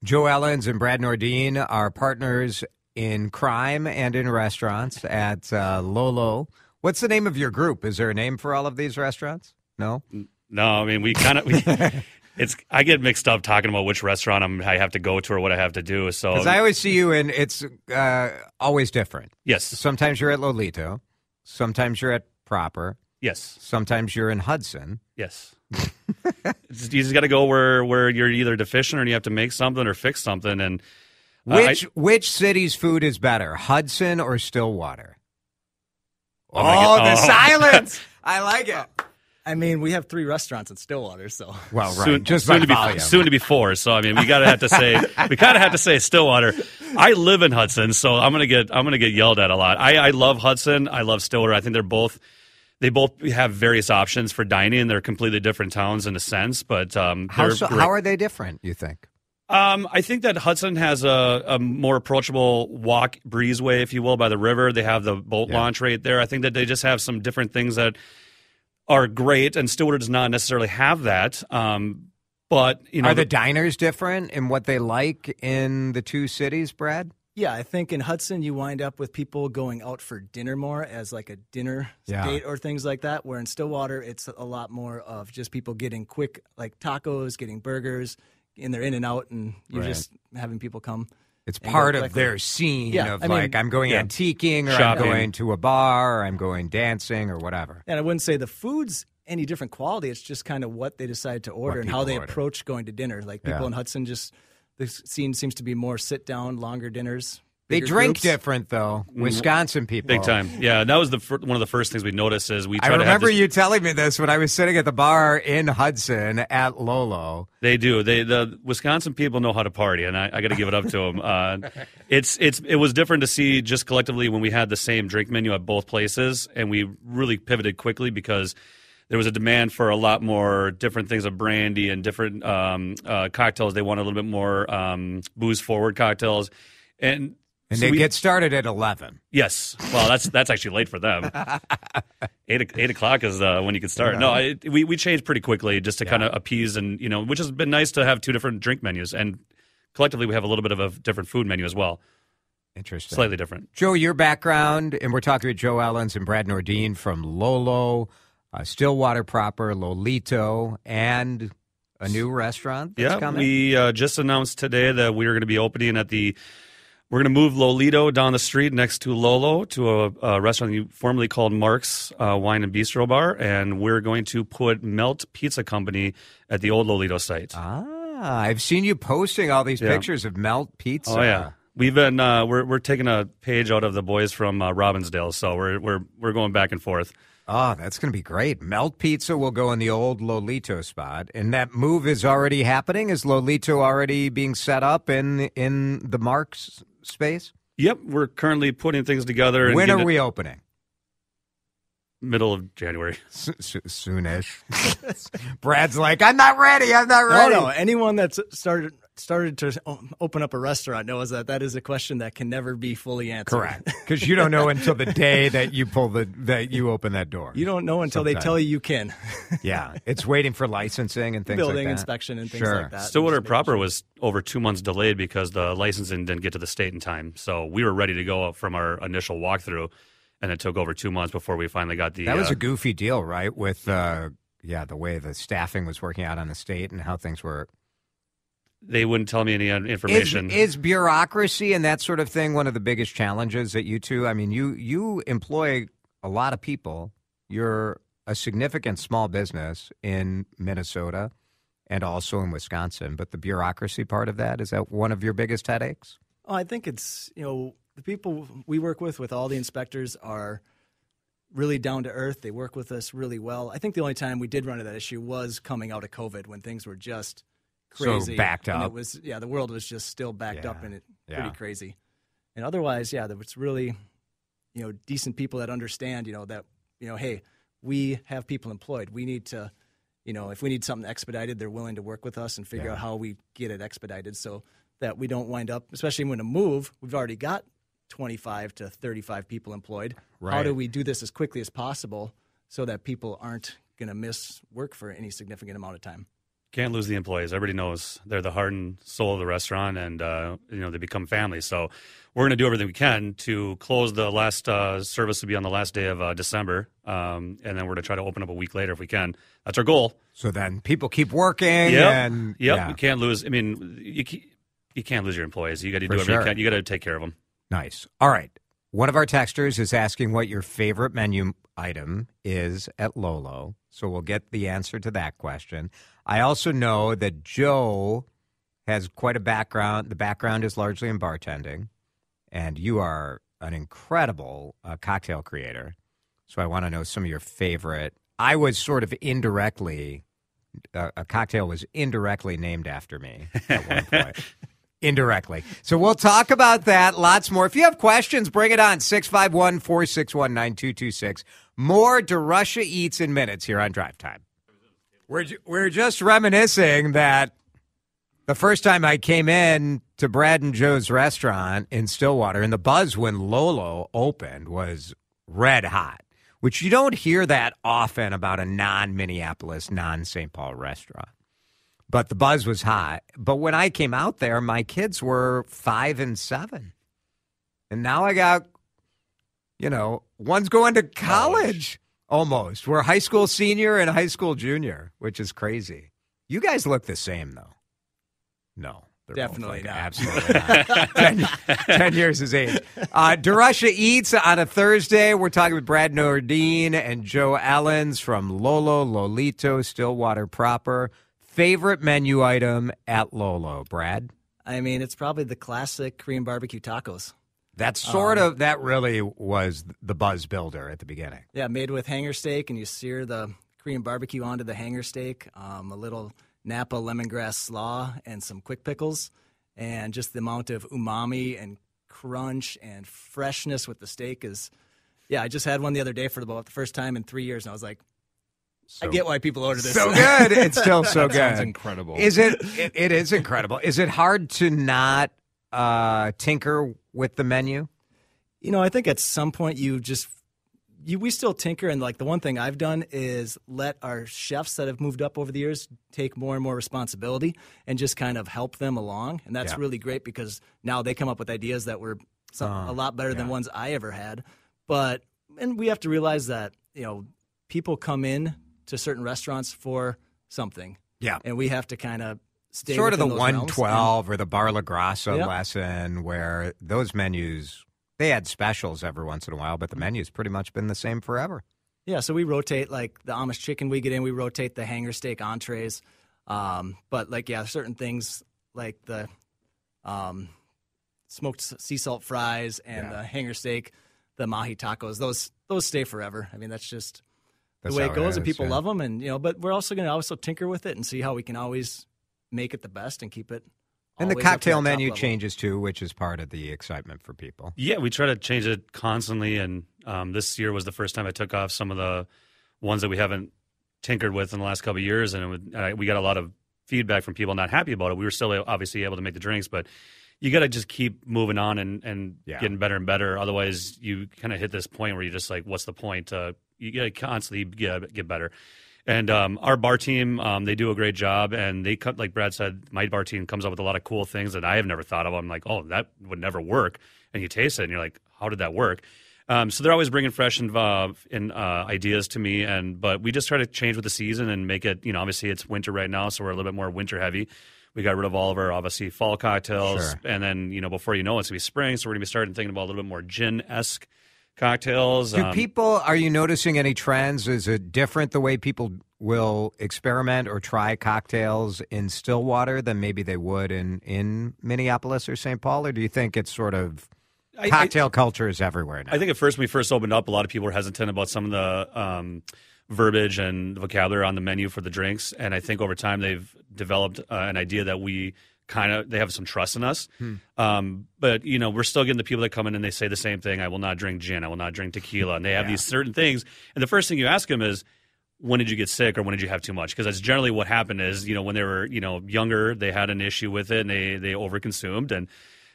Speaker 2: Joe Ehlenz and Brad Nordeen are partners in crime and in restaurants at uh, Lolo. What's the name of your group? Is there a name for all of these restaurants? No.
Speaker 5: No, I mean we kind of we. It's I get mixed up talking about which restaurant I'm, I have to go to or what I have to do. So
Speaker 2: Because I always see you and It's uh, always different.
Speaker 5: yes,
Speaker 2: Sometimes you're at Lolito. Sometimes you're at Proper.
Speaker 5: yes,
Speaker 2: Sometimes you're in Hudson.
Speaker 5: yes. You just got to go where where you're either deficient or you have to make something or fix something. And uh, I-
Speaker 2: Which which city's food is better, Hudson or Stillwater?
Speaker 5: Oh my God.
Speaker 2: the
Speaker 5: Oh.
Speaker 2: silence! I like it.
Speaker 4: I mean, we have three restaurants in Stillwater, so
Speaker 2: Well, right,
Speaker 5: soon,
Speaker 2: just
Speaker 5: soon to be
Speaker 2: volume.
Speaker 5: soon to be four. So I mean, we gotta have to say we kind of have to say Stillwater. I live in Hudson, so I'm gonna get I'm gonna get yelled at a lot. I, I love Hudson. I love Stillwater. I think they're both they both have various options for dining. They're completely different towns in a sense, but um,
Speaker 2: How, so, how are they different? You think?
Speaker 5: Um, I think that Hudson has a, a more approachable walk breezeway, if you will, by the river. They have the boat
Speaker 2: Yeah.
Speaker 5: launch right there. I think that they just have some different things that are great, and Stillwater does not necessarily have that. Um, but you know,
Speaker 2: Are the diners different in what they like in the two cities, Brad?
Speaker 4: Yeah, I think in Hudson you wind up with people going out for dinner more as like a dinner
Speaker 2: Yeah.
Speaker 4: date or things like that. Where in Stillwater it's a lot more of just people getting quick like tacos, getting burgers, and they're in and out, and you're
Speaker 2: Right.
Speaker 4: just having people come.
Speaker 2: It's part of their scene
Speaker 4: Yeah,
Speaker 2: of
Speaker 4: I mean,
Speaker 2: like I'm going
Speaker 5: yeah.
Speaker 2: antiquing or
Speaker 5: Shopping.
Speaker 2: I'm going to a bar or I'm going dancing or whatever.
Speaker 4: And I wouldn't say the food's any different quality. It's just kind of what they decide to order and how they
Speaker 2: order.
Speaker 4: approach going to dinner. Like people
Speaker 2: Yeah.
Speaker 4: in Hudson, just the scene seems to be more sit down, longer dinners.
Speaker 2: They drink
Speaker 4: groups.
Speaker 2: different though. Wisconsin people.
Speaker 5: big time. Yeah, that was the fir- one of the first things we noticed is we
Speaker 2: I
Speaker 5: to
Speaker 2: remember
Speaker 5: this-
Speaker 2: you telling me this when I was sitting at the bar in Hudson at Lolo.
Speaker 5: They do. They the Wisconsin people know how to party, and I, I got to give it up to them. Uh, it's it's it was different to see just collectively when we had the same drink menu at both places, and we really pivoted quickly because there was a demand for a lot more different things of brandy and different um, uh, cocktails. They wanted a little bit more um, booze forward cocktails, and.
Speaker 2: And
Speaker 5: so
Speaker 2: they
Speaker 5: we-
Speaker 2: get started at 11.
Speaker 5: Yes. Well, that's that's actually late for them. eight eight o'clock is uh, when you can start. No, it, we we changed pretty quickly just to kind of appease and you know, which has been nice to have two different drink menus and collectively we have a little bit of a different food menu as well,
Speaker 2: Interesting.
Speaker 5: slightly different.
Speaker 2: Joe, your background, and we're talking with Joe Ehlenz and Brad Nordeen from Lolo, uh, Stillwater proper, Lolito, and a new restaurant that's
Speaker 5: yeah,
Speaker 2: coming.
Speaker 5: we uh, just announced today that we are going to be opening at the. We're going to move Lolito down the street next to Lolo to a, a restaurant you formerly called Mark's uh, Wine and Bistro Bar, and we're going to put Melt Pizza Company at the old Lolito site.
Speaker 2: ah, I've seen you posting all these
Speaker 5: Yeah.
Speaker 2: pictures of Melt Pizza.
Speaker 5: Oh yeah, we've been uh, we're we're taking a page out of the boys from uh, Robbinsdale, so we're we're we're going back and forth.
Speaker 2: Oh, that's going to be great. Melt Pizza will go in the old Lolito spot, and that move is already happening. Is Lolito already being set up in in the Marks space?
Speaker 5: Yep, we're currently putting things together. And
Speaker 2: When
Speaker 5: getting
Speaker 2: are
Speaker 5: it
Speaker 2: we opening?
Speaker 5: Middle of January.
Speaker 2: S- s- soonish. Brad's like, I'm not ready. I'm not ready.
Speaker 4: No,
Speaker 2: ready.
Speaker 4: no. Anyone that's started started to open up a restaurant knows that that is a question that can never be fully answered.
Speaker 2: Correct, because you don't know until the day that you pull the that you open that door.
Speaker 4: You don't know until they tell you you can.
Speaker 2: yeah, it's waiting for licensing and things
Speaker 4: Building
Speaker 2: like that.
Speaker 4: inspection and things
Speaker 2: Sure.
Speaker 4: like that.
Speaker 5: Stillwater
Speaker 4: Just
Speaker 5: proper
Speaker 4: sure.
Speaker 5: was over two months delayed because the licensing didn't get to the state in time. So we were ready to go from our initial walkthrough, and it took over two months before we finally got the.
Speaker 2: That was
Speaker 5: uh,
Speaker 2: a goofy deal, right? With uh, yeah, the way the staffing was working out on the state and how things were
Speaker 5: they wouldn't tell me any uh,
Speaker 2: Is,
Speaker 5: information.
Speaker 2: is bureaucracy and that sort of thing one of the biggest challenges that you two? I mean, you you employ a lot of people. You're a significant small business in Minnesota and also in Wisconsin. But the bureaucracy part of that is that one of your biggest headaches?
Speaker 4: Oh, I think it's you know the people we work with with all the inspectors are really down to earth. They work with us really well. I think the only time we did run into that issue was coming out of COVID when things were just
Speaker 2: So
Speaker 4: crazy.
Speaker 2: backed
Speaker 4: and
Speaker 2: up.
Speaker 4: It was yeah, the world was just still backed up
Speaker 2: Yeah.
Speaker 4: and it
Speaker 2: Yeah.
Speaker 4: pretty crazy. And otherwise, yeah, there was really you know decent people that understand you know that you know hey we have people employed. We need to you know if we need something expedited, they're willing to work with us and figure
Speaker 2: Yeah.
Speaker 4: out how we get it expedited so that we don't wind up, especially when a move, we've already got 25 to 35 people employed. How do we do this as quickly as possible so that people aren't going to miss work for any significant amount of time?
Speaker 5: Can't lose the employees. Everybody knows they're the heart and soul of the restaurant, and uh, you know they become family. So we're going to do everything we can to close the last uh, service to be on the last day of uh, December, um, and then we're going to try to open up a week later if we can. That's our goal.
Speaker 2: So then people keep working
Speaker 5: Yep.
Speaker 2: and
Speaker 5: Yep.
Speaker 2: yeah.
Speaker 5: We can't lose. I mean, you you can't lose your employees. You got to do everything
Speaker 2: sure.
Speaker 5: you can. You got to take care of them.
Speaker 2: Nice. All right. One of our texters is asking what your favorite menu item is at Lolo. So we'll get the answer to that question. I also know that Joe has quite a background. The background is largely in bartending, and you are an incredible uh, cocktail creator. So I want to know some of your favorite. I was sort of indirectly, uh, a cocktail was indirectly named after me at one point. Indirectly. So we'll talk about that. Lots more. If you have questions, bring it on. 651 461 9226. More DeRusha Eats in minutes here on Drive Time. We're, we're just reminiscing that the first time I came in to Brad and Joe's restaurant in Stillwater, and the buzz when Lolo opened was red hot, which you don't hear that often about a non Minneapolis, non St. Paul restaurant but the buzz was high. But when I came out there, my kids were five and seven. And now I got, you know, one's going to college almost. We're high school senior and high school junior, which is crazy. You guys look the same, though. No. they're
Speaker 4: Definitely
Speaker 2: like-
Speaker 4: not.
Speaker 2: Absolutely not. ten, years is age. Uh, DeRusha Eats on a Thursday. We're talking with Brad Nordeen and Joe Ehlenz from Lolo, Lolito, Stillwater proper. Favorite menu item at Lolo, Brad?
Speaker 4: I mean, it's probably the classic Korean barbecue tacos.
Speaker 2: That's sort of, that really was the buzz builder at the beginning.
Speaker 4: Yeah, made with hanger steak, and you sear the Korean barbecue onto the hanger steak, um, a little Napa lemongrass slaw, and some quick pickles, and just the amount of umami and crunch and freshness with the steak is. Yeah, I just had one the other day for about the first time in three years, and I was like, I get why people order this.
Speaker 2: So good. It's still so good.
Speaker 6: Sounds incredible.
Speaker 2: Is it, it? It is incredible. Is it hard to not uh, tinker with the menu?
Speaker 4: You know, I think at some point you just you we still tinker and like the one thing I've done is let our chefs that have moved up over the years take more and more responsibility and just kind of help them along and that's
Speaker 2: Yeah.
Speaker 4: really great because now they come up with ideas that were some,
Speaker 2: Uh,
Speaker 4: a lot better than ones I ever had. But and we have to realize that, you know, people come in to certain restaurants for something.
Speaker 2: Yeah.
Speaker 4: And we have to kind of stay
Speaker 2: sort of the
Speaker 4: within those realms and-
Speaker 2: 112 or the Bar La Grassa
Speaker 4: Yeah.
Speaker 2: lesson where those menus they had specials every once in a while but the menu's pretty much been the same forever
Speaker 4: Yeah, so we rotate like the Amish chicken we get in, we rotate the hanger steak entrees. Um, but like yeah, certain things like the um, smoked sea salt fries and
Speaker 2: Yeah.
Speaker 4: the hanger steak, the mahi tacos, those those stay forever. I mean, that's just
Speaker 2: That's
Speaker 4: the way it goes, and people
Speaker 2: yeah.
Speaker 4: love them. And you know, but we're also going to also tinker with it and see how we can always make it the best and keep it.
Speaker 2: and the
Speaker 4: always up to
Speaker 2: cocktail menu
Speaker 4: level.
Speaker 2: changes too which is part of the excitement for people
Speaker 5: Yeah, we try to change it constantly, and um, this year was the first time I took off some of the ones that we haven't tinkered with in the last couple of years, and it would, uh, we got a lot of feedback from people not happy about it. We were still obviously able to make the drinks, but you got to just keep moving on and, and
Speaker 2: Yeah.
Speaker 5: getting better and better. Otherwise, you kind of hit this point where you're just like, what's the point? Uh, you got to constantly get, get better. And um, our bar team, um, they do a great job, and they cut like Brad said. My bar team comes up with a lot of cool things that I have never thought of. I'm like, oh, that would never work. And you taste it, and you're like, how did that work? Um, so they're always bringing fresh and uh, in, uh, ideas to me, and but we just try to change with the season and make it. You know, obviously it's winter right now, so we're a little bit more winter heavy. We got rid of all of our obviously fall cocktails,
Speaker 2: Sure.
Speaker 5: and then you know before you know it, it's gonna be spring, so we're gonna be starting thinking about a little bit more gin esque cocktails.
Speaker 2: Do
Speaker 5: Um,
Speaker 2: people, are you noticing any trends? Is it different the way people will experiment or try cocktails in Stillwater than maybe they would in, in Minneapolis or St. Paul? Or do you think it's sort of
Speaker 5: I- I-
Speaker 2: cocktail culture is everywhere now?
Speaker 5: I think at first when we first opened up, a lot of people were hesitant about some of the um, verbiage and vocabulary on the menu for the drinks, and I think over time they've developed uh, an idea that we kind of they have some trust in us. Um, but you know, we're still getting the people that come in and they say the same thing: "I will not drink gin. I will not drink tequila," and they have these certain things. And the first thing you ask them is. When did you get sick, or when did you have too much? Because that's generally what happened. Is you know when they were you know younger, they had an issue with it and they they overconsumed, and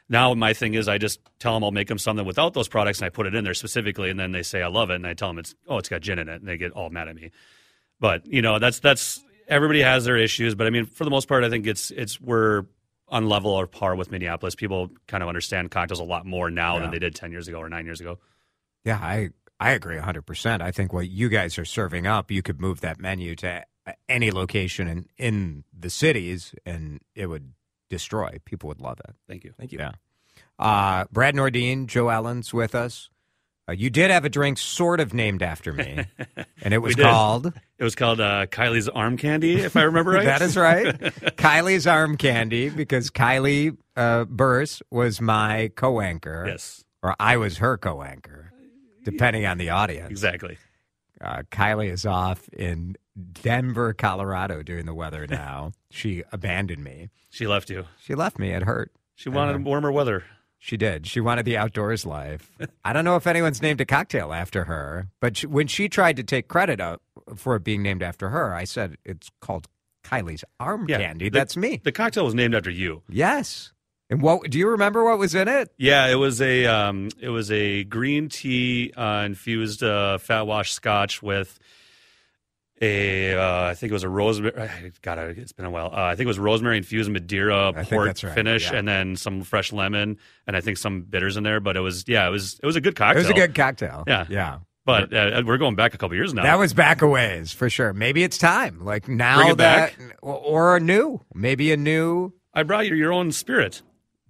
Speaker 5: now my thing is I just tell them I'll make them something without those products and I put it in there specifically and then they say I love it and I tell them it's oh it's got gin in it and they get all mad at me. But you know that's that's everybody has their issues but I mean for the most part I think it's it's we're on level or par with Minneapolis. People kind of understand cocktails a lot more now
Speaker 2: Yeah.
Speaker 5: than they did 10 years ago or 9 years ago.
Speaker 2: Yeah, I I agree 100%. I think what you guys are serving up, you could move that menu to any location in, in the cities and it would destroy. People would love it.
Speaker 5: Thank you.
Speaker 4: Thank you.
Speaker 2: Yeah. Uh, Brad Nordeen, Joe Ehlenz with us. Uh, you did have a drink sort of named after me, and it was called.
Speaker 5: It was called uh, Kylie's Arm Candy if I remember right.
Speaker 2: That is right. Kylie's Arm Candy, because Kylie uh, Burse was my co anchor.
Speaker 5: Yes.
Speaker 2: Or I was her co anchor, depending on the audience.
Speaker 5: Exactly.
Speaker 2: Uh, Kylie is off in Denver, Colorado during the weather now. she abandoned me.
Speaker 5: She left you.
Speaker 2: She left me. It hurt.
Speaker 5: She wanted warmer weather.
Speaker 2: She did. She wanted the outdoors life. I don't know if anyone's named a cocktail after her, but she, when she tried to take credit uh, for it being named after her, I said it's called Kylie's Arm
Speaker 5: Yeah,
Speaker 2: Candy.
Speaker 5: the-
Speaker 2: That's me.
Speaker 5: The cocktail was named after you.
Speaker 2: Yes. And what do you remember? What was in it?
Speaker 5: Yeah, it was a um, it was a green tea uh, infused uh, fat wash scotch with a uh, I think it was a rosemary. God, it's been a while. Uh, I think it was rosemary infused Madeira port
Speaker 2: right,
Speaker 5: finish,
Speaker 2: yeah.
Speaker 5: and then some fresh lemon, and I think some bitters in there. But it was yeah, it was it was a good cocktail.
Speaker 2: It was a good cocktail.
Speaker 5: Yeah.
Speaker 2: Yeah.
Speaker 5: But uh, we're going back a couple years now.
Speaker 2: That was back a ways for sure. Maybe it's time. Like now that,
Speaker 5: back.
Speaker 2: or, or a new, maybe a new
Speaker 5: I brought you your own spirit.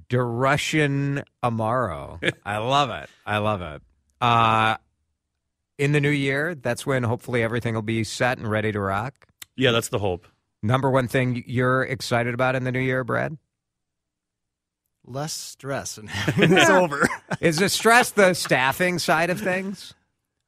Speaker 2: De Russian Amaro. I love it. I love it. Uh, in the new year, that's when hopefully everything will be set and ready to rock.
Speaker 5: Yeah, that's the hope.
Speaker 2: Number one thing you're excited about in the new year, Brad?
Speaker 4: Less stress and it's over.
Speaker 2: Is the stress the staffing side of things?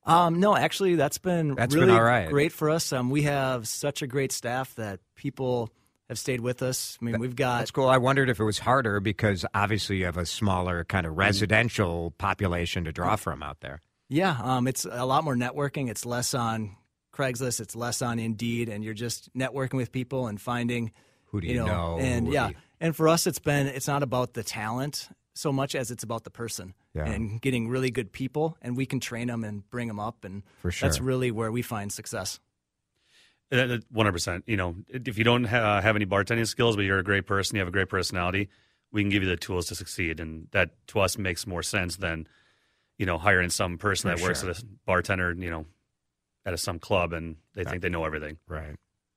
Speaker 4: Um, no, actually, that's been
Speaker 2: That's been
Speaker 4: really
Speaker 2: all right.
Speaker 4: great for us. Um, we have such a great staff that people have stayed with us. I mean, we've got
Speaker 2: That's cool. I wondered if it was harder because obviously you have a smaller kind of residential population to draw from out there.
Speaker 4: Yeah, um, it's a lot more networking. It's less on Craigslist. It's less on Indeed, and you're just networking with people and finding
Speaker 2: Who do you, know?
Speaker 4: And yeah,
Speaker 2: you-
Speaker 4: and for us, it's been it's not about the talent so much as it's about the person
Speaker 2: Yeah.
Speaker 4: and getting really good people, and we can train them and bring them up, and
Speaker 2: For sure.
Speaker 4: that's really where we find success.
Speaker 5: One hundred percent. You know, if you don't ha- have any bartending skills, but you're a great person, you have a great personality, we can give you the tools to succeed, and that to us makes more sense than you know hiring some person
Speaker 2: For
Speaker 5: that works
Speaker 2: sure.
Speaker 5: at a bartender, you know, at a, some club, and they think they know everything.
Speaker 2: Right.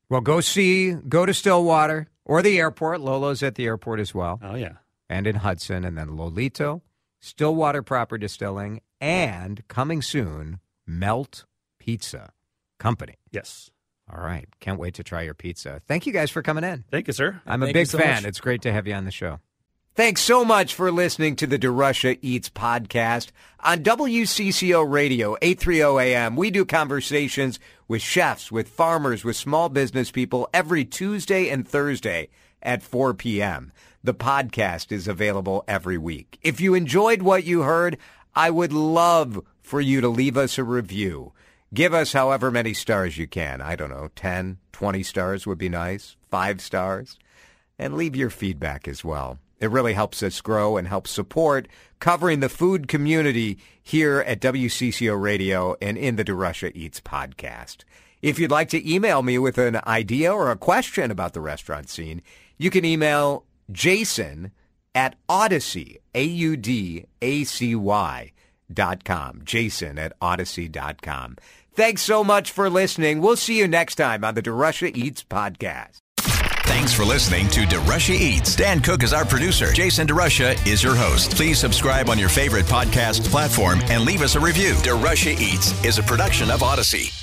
Speaker 2: Well, go see, go to Stillwater or the airport. Lolo's at the airport as well,
Speaker 5: Oh yeah,
Speaker 2: and in Hudson, and then Lolito, Stillwater Proper Distilling, and coming soon, Melt Pizza Company.
Speaker 5: yes.
Speaker 2: All right. Can't wait to try your pizza. Thank you guys for coming in.
Speaker 5: Thank you, sir.
Speaker 2: I'm a
Speaker 4: Thank you
Speaker 2: big
Speaker 4: so
Speaker 2: fan.
Speaker 4: much.
Speaker 2: It's great to have you on the show. Thanks so much for listening to the DeRusha Eats podcast on WCCO Radio, 830 AM. We do conversations with chefs, with farmers, with small business people every Tuesday and Thursday at 4 p.m. The podcast is available every week. If you enjoyed what you heard, I would love for you to leave us a review. Give us however many stars you can. I don't know, 10, 20 stars would be nice, five stars and leave your feedback as well. It really helps us grow and helps support covering the food community here at WCCO Radio and in the DeRusha Eats podcast. If you'd like to email me with an idea or a question about the restaurant scene, you can email Jason at Audacy, A-U-D-A-C-Y dot com. Jason at Audacy dot com. Thanks so much for listening. We'll see you next time on the DeRusha Eats podcast.
Speaker 1: Thanks for listening to DeRusha Eats. Dan Cook is our producer. Jason DeRusha is your host. Please subscribe on your favorite podcast platform and leave us a review. DeRusha Eats is a production of Audacy.